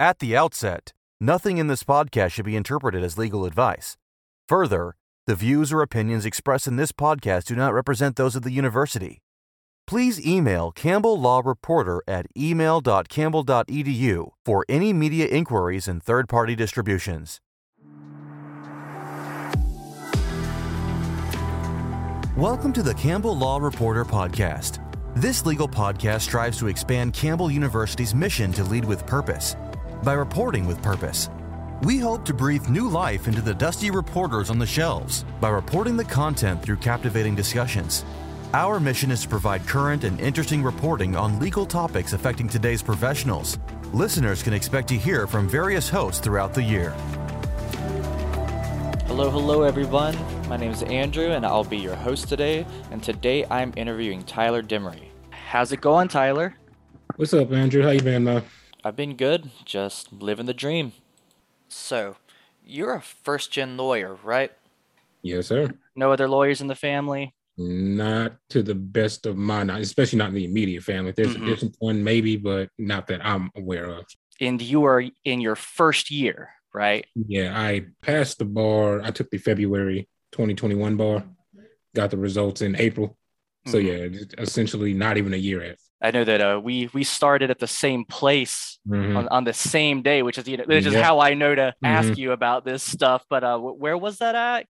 At the outset, nothing in this podcast should be interpreted as legal advice. Further, the views or opinions expressed in this podcast do not represent those of the university. Please email Campbell Law Reporter at email.campbell.edu for any media inquiries and third party distributions. Welcome to the Campbell Law Reporter podcast. This legal podcast strives to expand Campbell University's mission to lead with purpose by reporting with purpose. We hope to breathe new life into the dusty reporters on the shelves by reporting the content through captivating discussions. Our mission is to provide current and interesting reporting on legal topics affecting today's professionals. Listeners can expect to hear from various hosts throughout the year. Hello, hello, everyone. My name is Andrew, and I'll be your host today. And today I'm interviewing Tyler Dimery. How's it going, Tyler? What's up, Andrew? How you been, man? I've been good, just living the dream. So, you're a first gen lawyer, right? Yes, sir. No other lawyers in the family? Not to the best of my knowledge, especially not in the immediate family. There's Mhm. a distant one, maybe, but not that I'm aware of. And you are in your first year, right? Yeah, I passed the bar. I took the February 2021 bar, got the results in April. So, Mhm. yeah, essentially not even a year at. I know that uh, we we started at the same place Mhm. on, on the same day, which is you know, which is Yeah. how I know to Mm-hmm. ask you about this stuff. But uh, where was that at?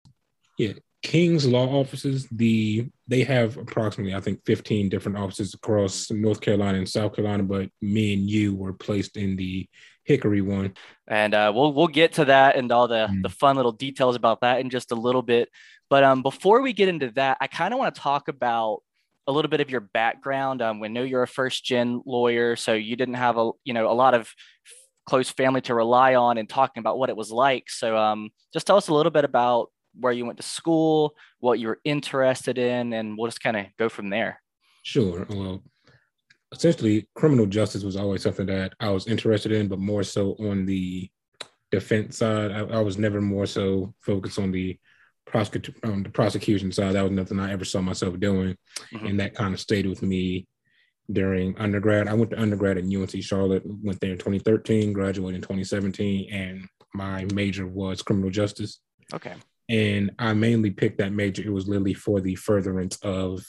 Yeah, King's Law Offices, the they have approximately, I think, 15 different offices across North Carolina and South Carolina, but me and you were placed in the Hickory one. and uh, we'll we'll get to that and all the Mm. the fun little details about that in just a little bit. But um, before we get into that, I kind of want to talk about a little bit of your background. Um, we know you're a first gen lawyer, so you didn't have a you know a lot of close family to rely on and talking about what it was like. So um, just tell us a little bit about where you went to school, what you were interested in, and we'll just kind of go from there. Sure. Well, essentially, criminal justice was always something that I was interested in, but more so on the defense side. I, I was never more so focused on the prosecute on the prosecution side. That was nothing I ever saw myself doing, Mhm. and that kind of stayed with me during undergrad. I went to undergrad at UNC Charlotte. Went there in 2013, graduated in 2017, and my major was criminal justice Okay. and I mainly picked that major. It was literally for the furtherance of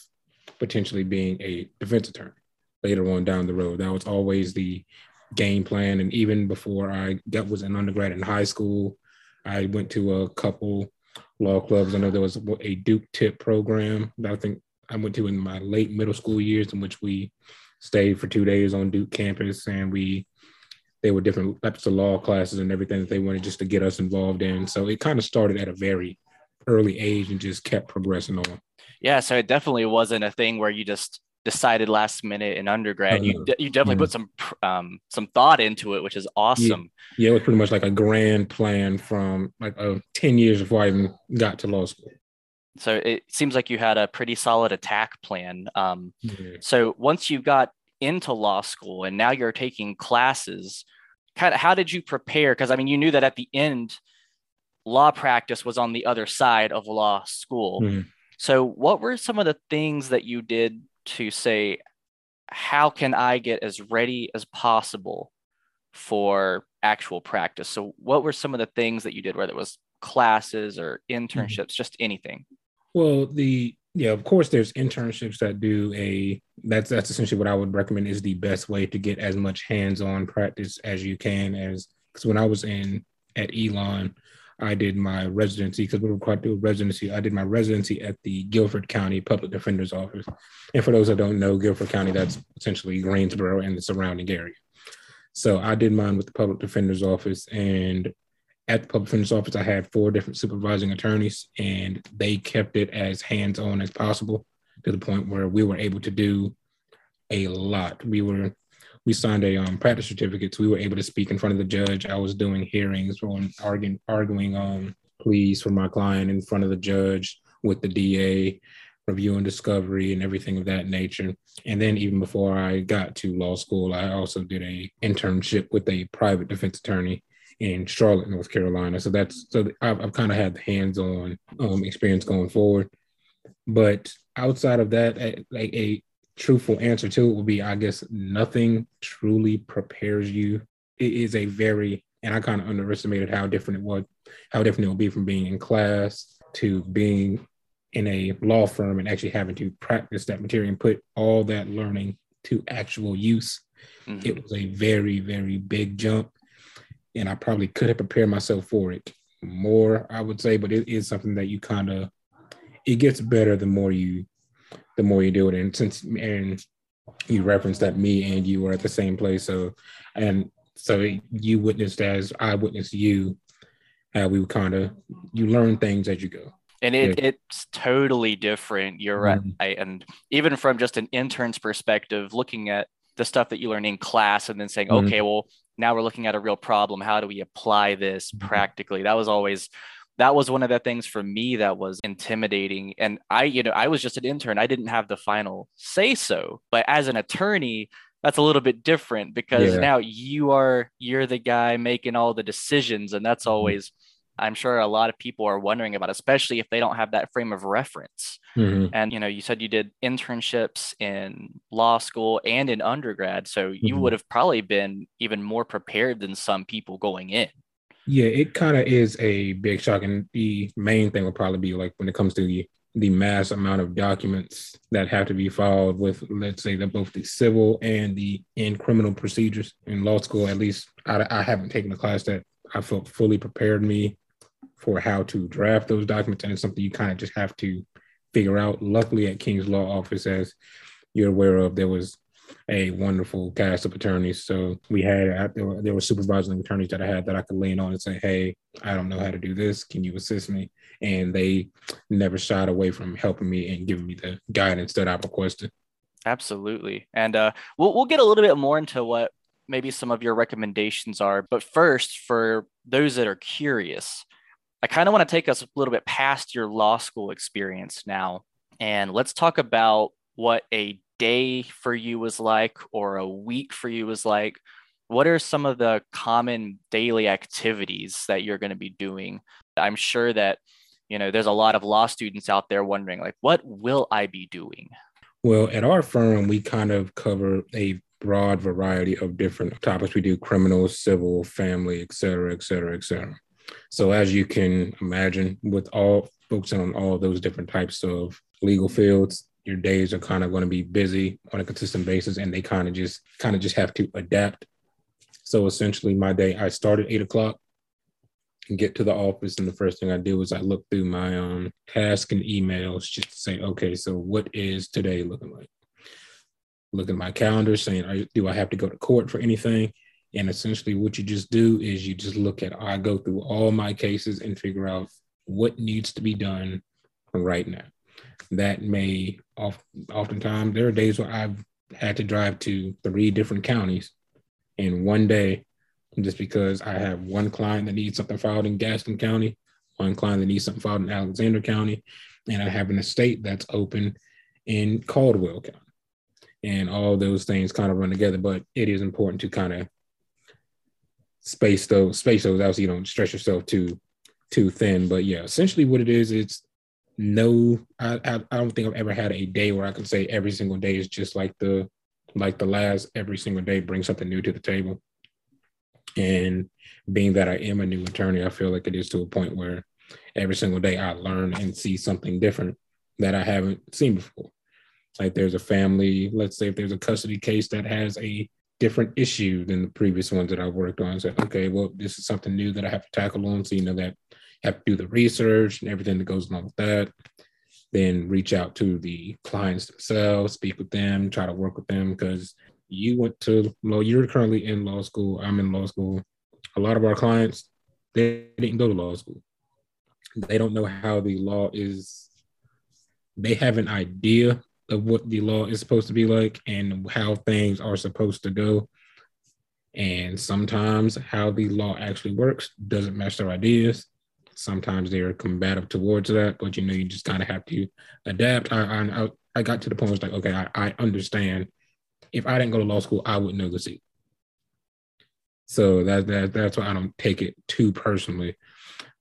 potentially being a defense attorney later on down the road. That was always the game plan. And even before I got was an undergrad in high school, I went to a couple law clubs. I know there was a Duke Tip program that I think I went to in my late middle school years, in which we stayed for two days on Duke campus, and we they were different types of law classes and everything that they wanted just to get us involved in. So it kind of started at a very early age and just kept progressing on. Yeah, so it definitely wasn't a thing where you just decided last minute in undergrad. You Uh, de- you definitely put some um some thought into it, which is awesome. Yeah, it was pretty much like a grand plan from like uh, 10 years before I even got to law school. So it seems like you had a pretty solid attack plan. Um, Yeah. so once you got into law school and now you're taking classes, kind of how did you prepare? Because I mean, you knew that at the end, law practice was on the other side of law school. Mhm. So what were some of the things that you did to say, how can I get as ready as possible for actual practice? So what were some of the things that you did, whether it was classes or mm-hmm. internships, just anything? Well, the yeah, of course, there's internships that do a that's that's essentially what I would recommend is the best way to get as much hands-on practice as you can. As because when I was in at Elon, I did my residency because we were required to do residency. I did my residency at the Guilford County Public Defender's Office. And for those that don't know, Guilford County, that's essentially Greensboro and the surrounding area. So I did mine with the Public Defender's Office. And at the Public Defender's Office, I had four different supervising attorneys, and they kept it as hands on as possible to the point where we were able to do a lot. We were we signed a um, practice certificate, so we were able to speak in front of the judge. I was doing hearings on arguing arguing um, pleas for my client in front of the judge with the DA, reviewing discovery and everything of that nature. And then even before I got to law school, I also did a internship with a private defense attorney in Charlotte, North Carolina. So that's so I've, I've kind of had the hands-on um, experience going forward. But outside of that, like a truthful answer to it would be, I guess, nothing truly prepares you it is a very and I kind of underestimated how different it was, how different it would be from being in class to being in a law firm and actually having to practice that material and put all that learning to actual use. Mm-hmm. It was a very, very big jump. And I probably could have prepared myself for it more, I would say, but it is something that you kind of it gets better the more you the more you do it. And since and you referenced that me and you were at the same place. So and so you witnessed as I witnessed you, how we kind of you learn things as you go and it, yeah. it's totally different you're mm-hmm. right and even from just an intern's perspective looking at the stuff that you learn in class and then saying mm-hmm. okay well now we're looking at a real problem how do we apply this mm-hmm. practically that was always that was one of the things for me that was intimidating and i you know i was just an intern i didn't have the final say so but as an attorney that's a little bit different because yeah. now you are you're the guy making all the decisions and that's mm-hmm. always I'm sure a lot of people are wondering about, especially if they don't have that frame of reference. Mm-hmm. And you know, you said you did internships in law school and in undergrad, so you mm-hmm. would have probably been even more prepared than some people going in. Yeah, it kind of is a big shock, and the main thing would probably be like when it comes to the the mass amount of documents that have to be filed with, let's say, the, both the civil and the in criminal procedures in law school. At least I, I haven't taken a class that I felt fully prepared me for how to draft those documents, and it's something you kind of just have to figure out. Luckily, at King's Law Office, as you're aware of, there was a wonderful cast of attorneys. So we had there were, there were supervising attorneys that I had that I could lean on and say, "Hey, I don't know how to do this. Can you assist me?" And they never shied away from helping me and giving me the guidance that I requested. Absolutely, and uh, we'll we'll get a little bit more into what maybe some of your recommendations are. But first, for those that are curious, I kind of want to take us a little bit past your law school experience now. And let's talk about what a day for you was like or a week for you was like. What are some of the common daily activities that you're going to be doing? I'm sure that, you know, there's a lot of law students out there wondering, like, what will I be doing? Well, at our firm, we kind of cover a broad variety of different topics. We do criminal, civil, family, et cetera, et cetera, et cetera. So as you can imagine, with all focusing on all those different types of legal fields, your days are kind of going to be busy on a consistent basis, and they kind of just kind of just have to adapt. So essentially, my day I start at eight o'clock and get to the office, and the first thing I do is I look through my um task and emails just to say, okay, so what is today looking like? Look at my calendar, saying, do I have to go to court for anything? And essentially, what you just do is you just look at, I go through all my cases and figure out what needs to be done right now. That may, oftentimes, there are days where I've had to drive to three different counties in one day just because I have one client that needs something filed in Gaston County, one client that needs something filed in Alexander County, and I have an estate that's open in Caldwell County. And all those things kind of run together, but it is important to kind of space those space those out so you don't stretch yourself too too thin. But yeah, essentially what it is, it's no I, I, I don't think I've ever had a day where I can say every single day is just like the like the last every single day brings something new to the table. And being that I am a new attorney, I feel like it is to a point where every single day I learn and see something different that I haven't seen before. Like there's a family, let's say if there's a custody case that has a different issue than the previous ones that I've worked on. So, okay, well, this is something new that I have to tackle on. So, you know, that have to do the research and everything that goes along with that. Then reach out to the clients themselves, speak with them, try to work with them because you went to law, you're currently in law school. I'm in law school. A lot of our clients, they didn't go to law school. They don't know how the law is, they have an idea of what the law is supposed to be like and how things are supposed to go. And sometimes how the law actually works doesn't match their ideas. Sometimes they're combative towards that, but you know, you just kind of have to adapt. I, I, I got to the point where it's like, okay, I, I understand. If I didn't go to law school, I wouldn't know the seat. So that, that that's why I don't take it too personally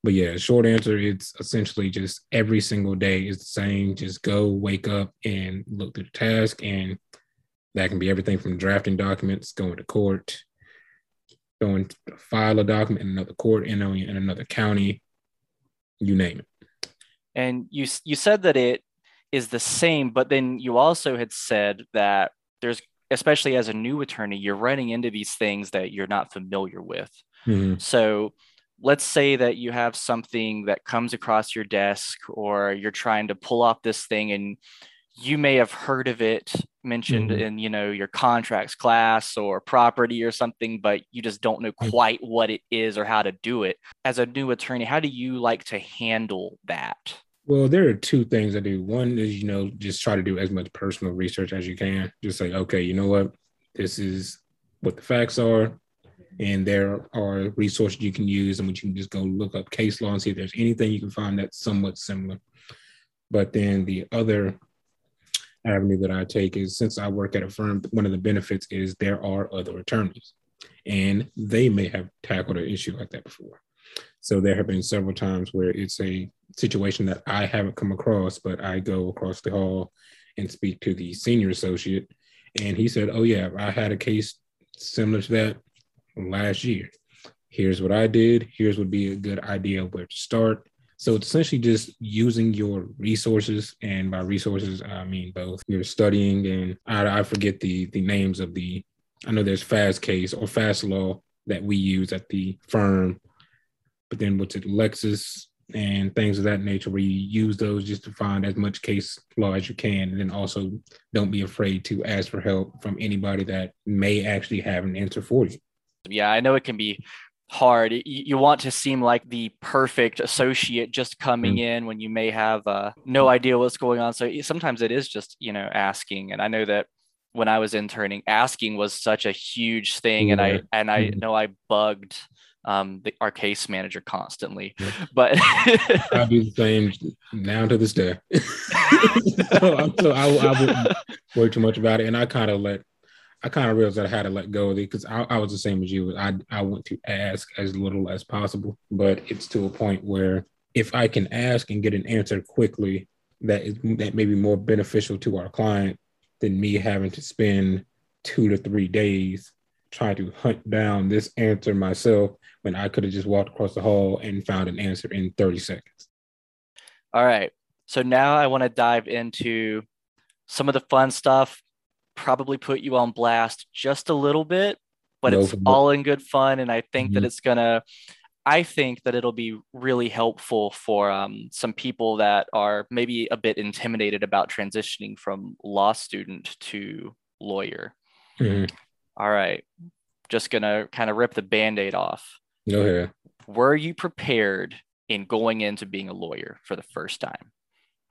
but yeah, short answer, it's essentially just every single day is the same. Just go, wake up, and look through the task, and that can be everything from drafting documents, going to court, going to file a document in another court in another county, you name it. And you you said that it is the same, but then you also had said that there's especially as a new attorney, you're running into these things that you're not familiar with. Mm-hmm. So let's say that you have something that comes across your desk or you're trying to pull off this thing and you may have heard of it mentioned mm-hmm. in you know your contracts class or property or something but you just don't know quite what it is or how to do it. As a new attorney how do you like to handle that? Well there are two things i do. One is you know just try to do as much personal research as you can. Just say okay you know what? This is what the facts are and there are resources you can use and which you can just go look up case law and see if there's anything you can find that's somewhat similar. But then the other avenue that I take is since I work at a firm, one of the benefits is there are other attorneys and they may have tackled an issue like that before. So there have been several times where it's a situation that I haven't come across, but I go across the hall and speak to the senior associate. And he said, Oh, yeah, I had a case similar to that last year. Here's what I did. Here's would be a good idea where to start. So it's essentially just using your resources, and by resources I mean both your studying and I, I forget the the names of the. I know there's Fastcase or fast law that we use at the firm, but then what's it Lexis and things of that nature where you use those just to find as much case law as you can and then also don't be afraid to ask for help from anybody that may actually have an answer for you yeah, I know it can be hard. You want to seem like the perfect associate just coming mm. in when you may have uh, no idea what's going on. So sometimes it is just, you know, asking. And I know that when I was interning, asking was such a huge thing. And I, and I mm. know I bugged um, the, our case manager constantly, yeah. but I do the same now to this day. so, so I, I wouldn't worry too much about it. And I kind of let I kind of realized that I had to let go of it because I, I, was the same as you. I I want to ask as little as possible, but it's to a point where if I can ask and get an answer quickly, that is that may be more beneficial to our client than me having to spend two to three days trying to hunt down this answer myself when I could have just walked across the hall and found an answer in 30 seconds. All right. So now I want to dive into some of the fun stuff probably put you on blast just a little bit, but no, it's all in good fun. And I think mm-hmm. that it's gonna, I think that it'll be really helpful for um, some people that are maybe a bit intimidated about transitioning from law student to lawyer. Mm-hmm. All right, just gonna kind of rip the band-aid off. Okay. Were you prepared in going into being a lawyer for the first time?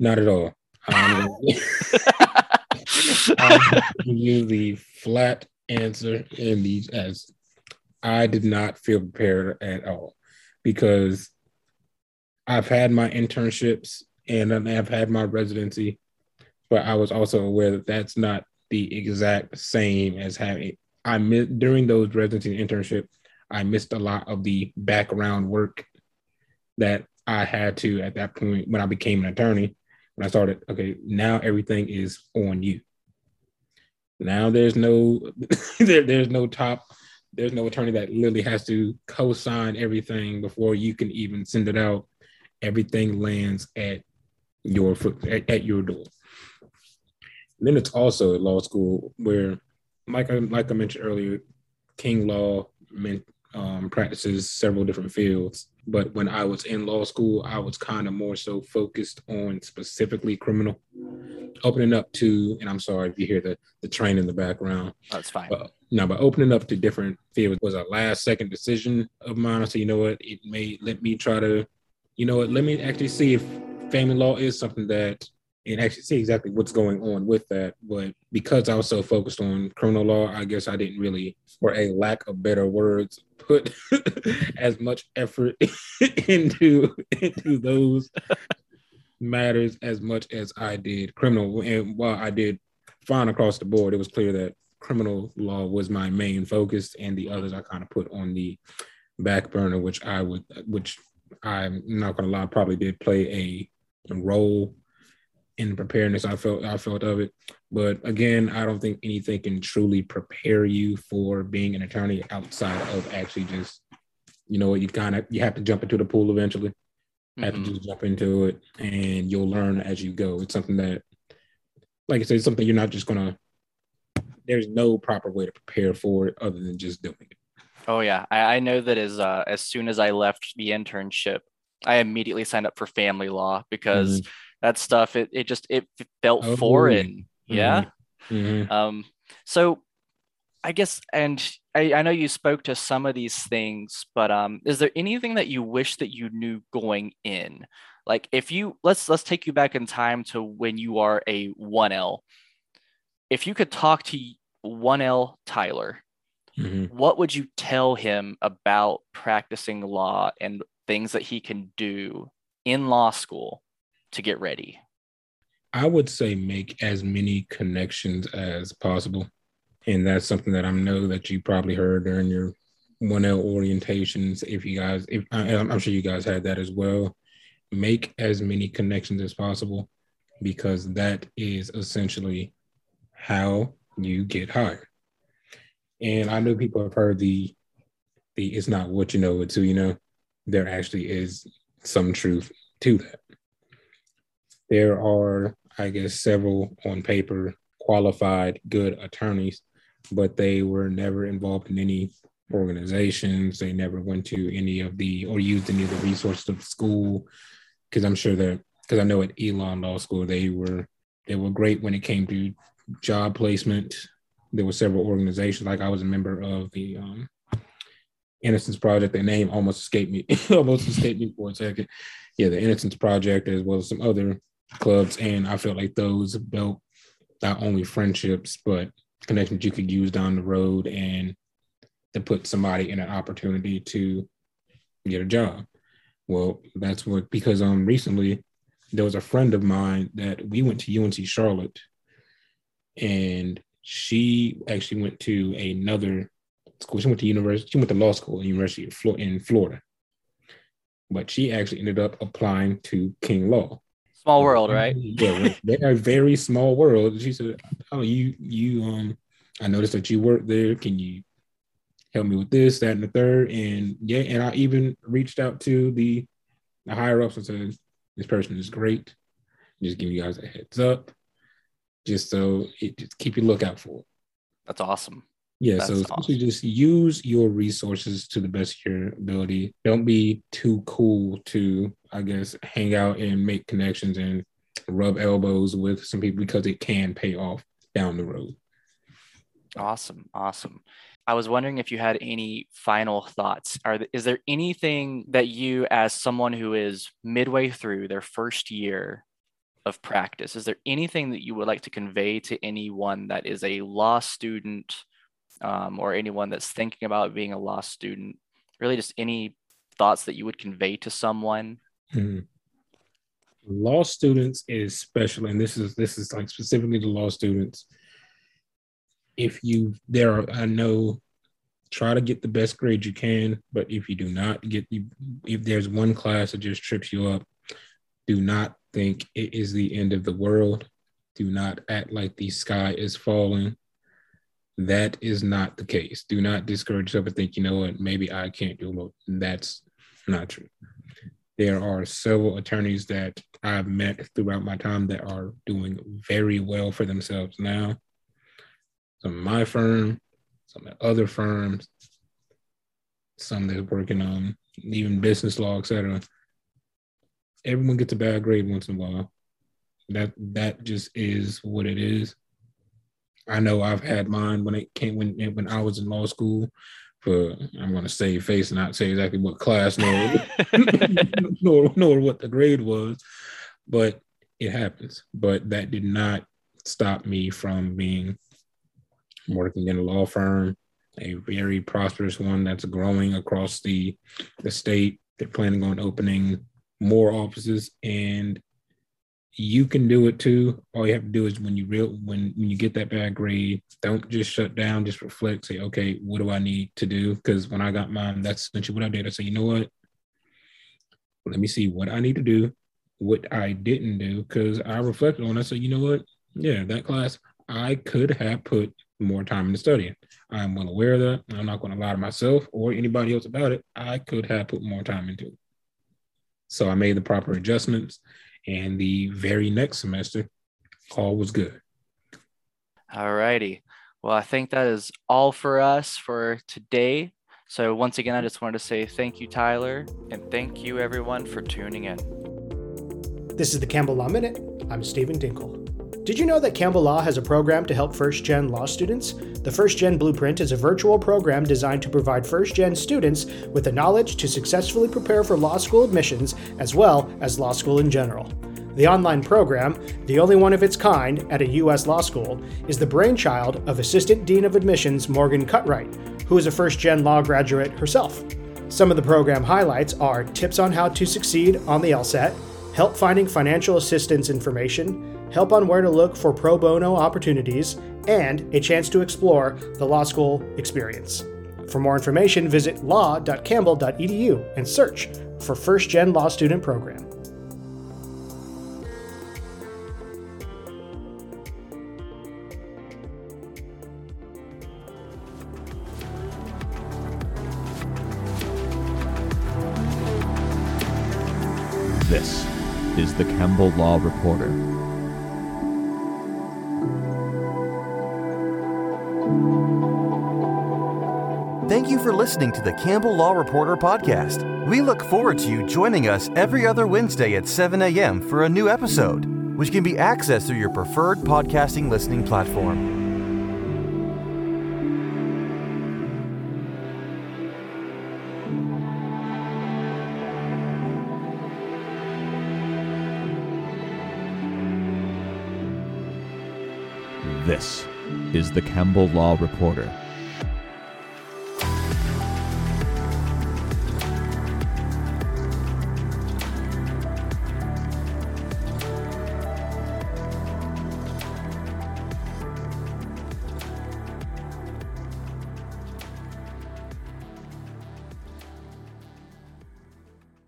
Not at all. Um, I'll give you the flat answer in these as I did not feel prepared at all because I've had my internships and I've had my residency, but I was also aware that that's not the exact same as having. I missed during those residency and internship, I missed a lot of the background work that I had to at that point when I became an attorney. When I started, okay, now everything is on you. Now there's no there, there's no top there's no attorney that literally has to co-sign everything before you can even send it out. Everything lands at your foot at, at your door. And then it's also a law school where, like I like I mentioned earlier, King Law meant, um, practices several different fields. But when I was in law school, I was kind of more so focused on specifically criminal, opening up to, and I'm sorry if you hear the, the train in the background. That's fine. But, no, but opening up to different fields was a last second decision of mine. So, you know what? It may let me try to, you know what? Let me actually see if family law is something that and actually see exactly what's going on with that. But because I was so focused on criminal law, I guess I didn't really, for a lack of better words, put as much effort into into those matters as much as I did criminal. And while I did fine across the board, it was clear that criminal law was my main focus, and the others I kind of put on the back burner, which I would, which I'm not gonna lie, probably did play a role in preparedness I felt I felt of it. But again, I don't think anything can truly prepare you for being an attorney outside of actually just, you know, you kind of you have to jump into the pool eventually. Mm-hmm. Have to mm-hmm. just jump into it and you'll learn as you go. It's something that like I said, it's something you're not just gonna there's no proper way to prepare for it other than just doing it. Oh yeah. I, I know that as uh, as soon as I left the internship, I immediately signed up for family law because mm-hmm that stuff it, it just it felt oh, foreign mm-hmm. yeah mm-hmm. um so i guess and I, I know you spoke to some of these things but um is there anything that you wish that you knew going in like if you let's let's take you back in time to when you are a 1l if you could talk to 1l tyler mm-hmm. what would you tell him about practicing law and things that he can do in law school to get ready? I would say make as many connections as possible. And that's something that I know that you probably heard during your 1L orientations. If you guys, if I'm sure you guys had that as well, make as many connections as possible because that is essentially how you get hired. And I know people have heard the the it's not what you know, it's who you know. There actually is some truth to that there are, I guess, several on paper qualified good attorneys, but they were never involved in any organizations. They never went to any of the or used any of the resources of the school. Because I'm sure that because I know at Elon Law School they were they were great when it came to job placement. There were several organizations, like I was a member of the um, Innocence Project. The name almost escaped me, almost escaped me for a second. Yeah, the Innocence Project, as well as some other clubs, and I felt like those built not only friendships but connections you could use down the road and to put somebody in an opportunity to get a job. Well, that's what because um recently there was a friend of mine that we went to UNC Charlotte, and she actually went to another school. She went to university. She went to law school at University of Florida in Florida, but she actually ended up applying to King Law. Small world, right? yeah, they're very small world. She said, "Oh, you, you, um, I noticed that you work there. Can you help me with this, that, and the third? And yeah, and I even reached out to the, the higher ups and said, "This person is great. Just give you guys a heads up, just so it just keep your lookout for it." That's awesome. Yeah, That's so essentially awesome. just use your resources to the best of your ability. Don't be too cool to, I guess, hang out and make connections and rub elbows with some people because it can pay off down the road. Awesome. Awesome. I was wondering if you had any final thoughts. Are is there anything that you, as someone who is midway through their first year of practice, is there anything that you would like to convey to anyone that is a law student um, or anyone that's thinking about being a law student, really just any thoughts that you would convey to someone? Mm-hmm. Law students is special, and this is this is like specifically the law students. If you there are, I know, try to get the best grade you can, but if you do not get you, if there's one class that just trips you up, do not think it is the end of the world. Do not act like the sky is falling that is not the case. Do not discourage yourself and think, you know what, maybe I can't do it. That's not true. There are several attorneys that I've met throughout my time that are doing very well for themselves now. Some of my firm, some other firms, some that are working on even business law, etc. Everyone gets a bad grade once in a while. That that just is what it is. I know I've had mine when it came when when I was in law school. For I'm going to save face and not say exactly what class nor nor nor what the grade was, but it happens. But that did not stop me from being working in a law firm, a very prosperous one that's growing across the the state. They're planning on opening more offices and you can do it too. All you have to do is when you real when when you get that bad grade, don't just shut down. Just reflect. Say, okay, what do I need to do? Because when I got mine, that's essentially what I did. I said, you know what? Let me see what I need to do what I didn't do because I reflected on it. I said, you know what? Yeah, that class I could have put more time into studying. I'm well aware of that. I'm not going to lie to myself or anybody else about it. I could have put more time into it. So I made the proper adjustments, and the very next semester, all was good. All righty. Well, I think that is all for us for today. So, once again, I just wanted to say thank you, Tyler, and thank you, everyone, for tuning in. This is the Campbell Law Minute. I'm Stephen Dinkle. Did you know that Campbell Law has a program to help first gen law students? The First Gen Blueprint is a virtual program designed to provide first gen students with the knowledge to successfully prepare for law school admissions as well as law school in general. The online program, the only one of its kind at a U.S. law school, is the brainchild of Assistant Dean of Admissions Morgan Cutright, who is a first gen law graduate herself. Some of the program highlights are tips on how to succeed on the LSAT, help finding financial assistance information, help on where to look for pro bono opportunities, and a chance to explore the law school experience. For more information, visit law.campbell.edu and search for First Gen Law Student Program. This is the Campbell Law Reporter. Listening to the Campbell Law Reporter podcast. We look forward to you joining us every other Wednesday at 7 a.m. for a new episode, which can be accessed through your preferred podcasting listening platform. This is the Campbell Law Reporter.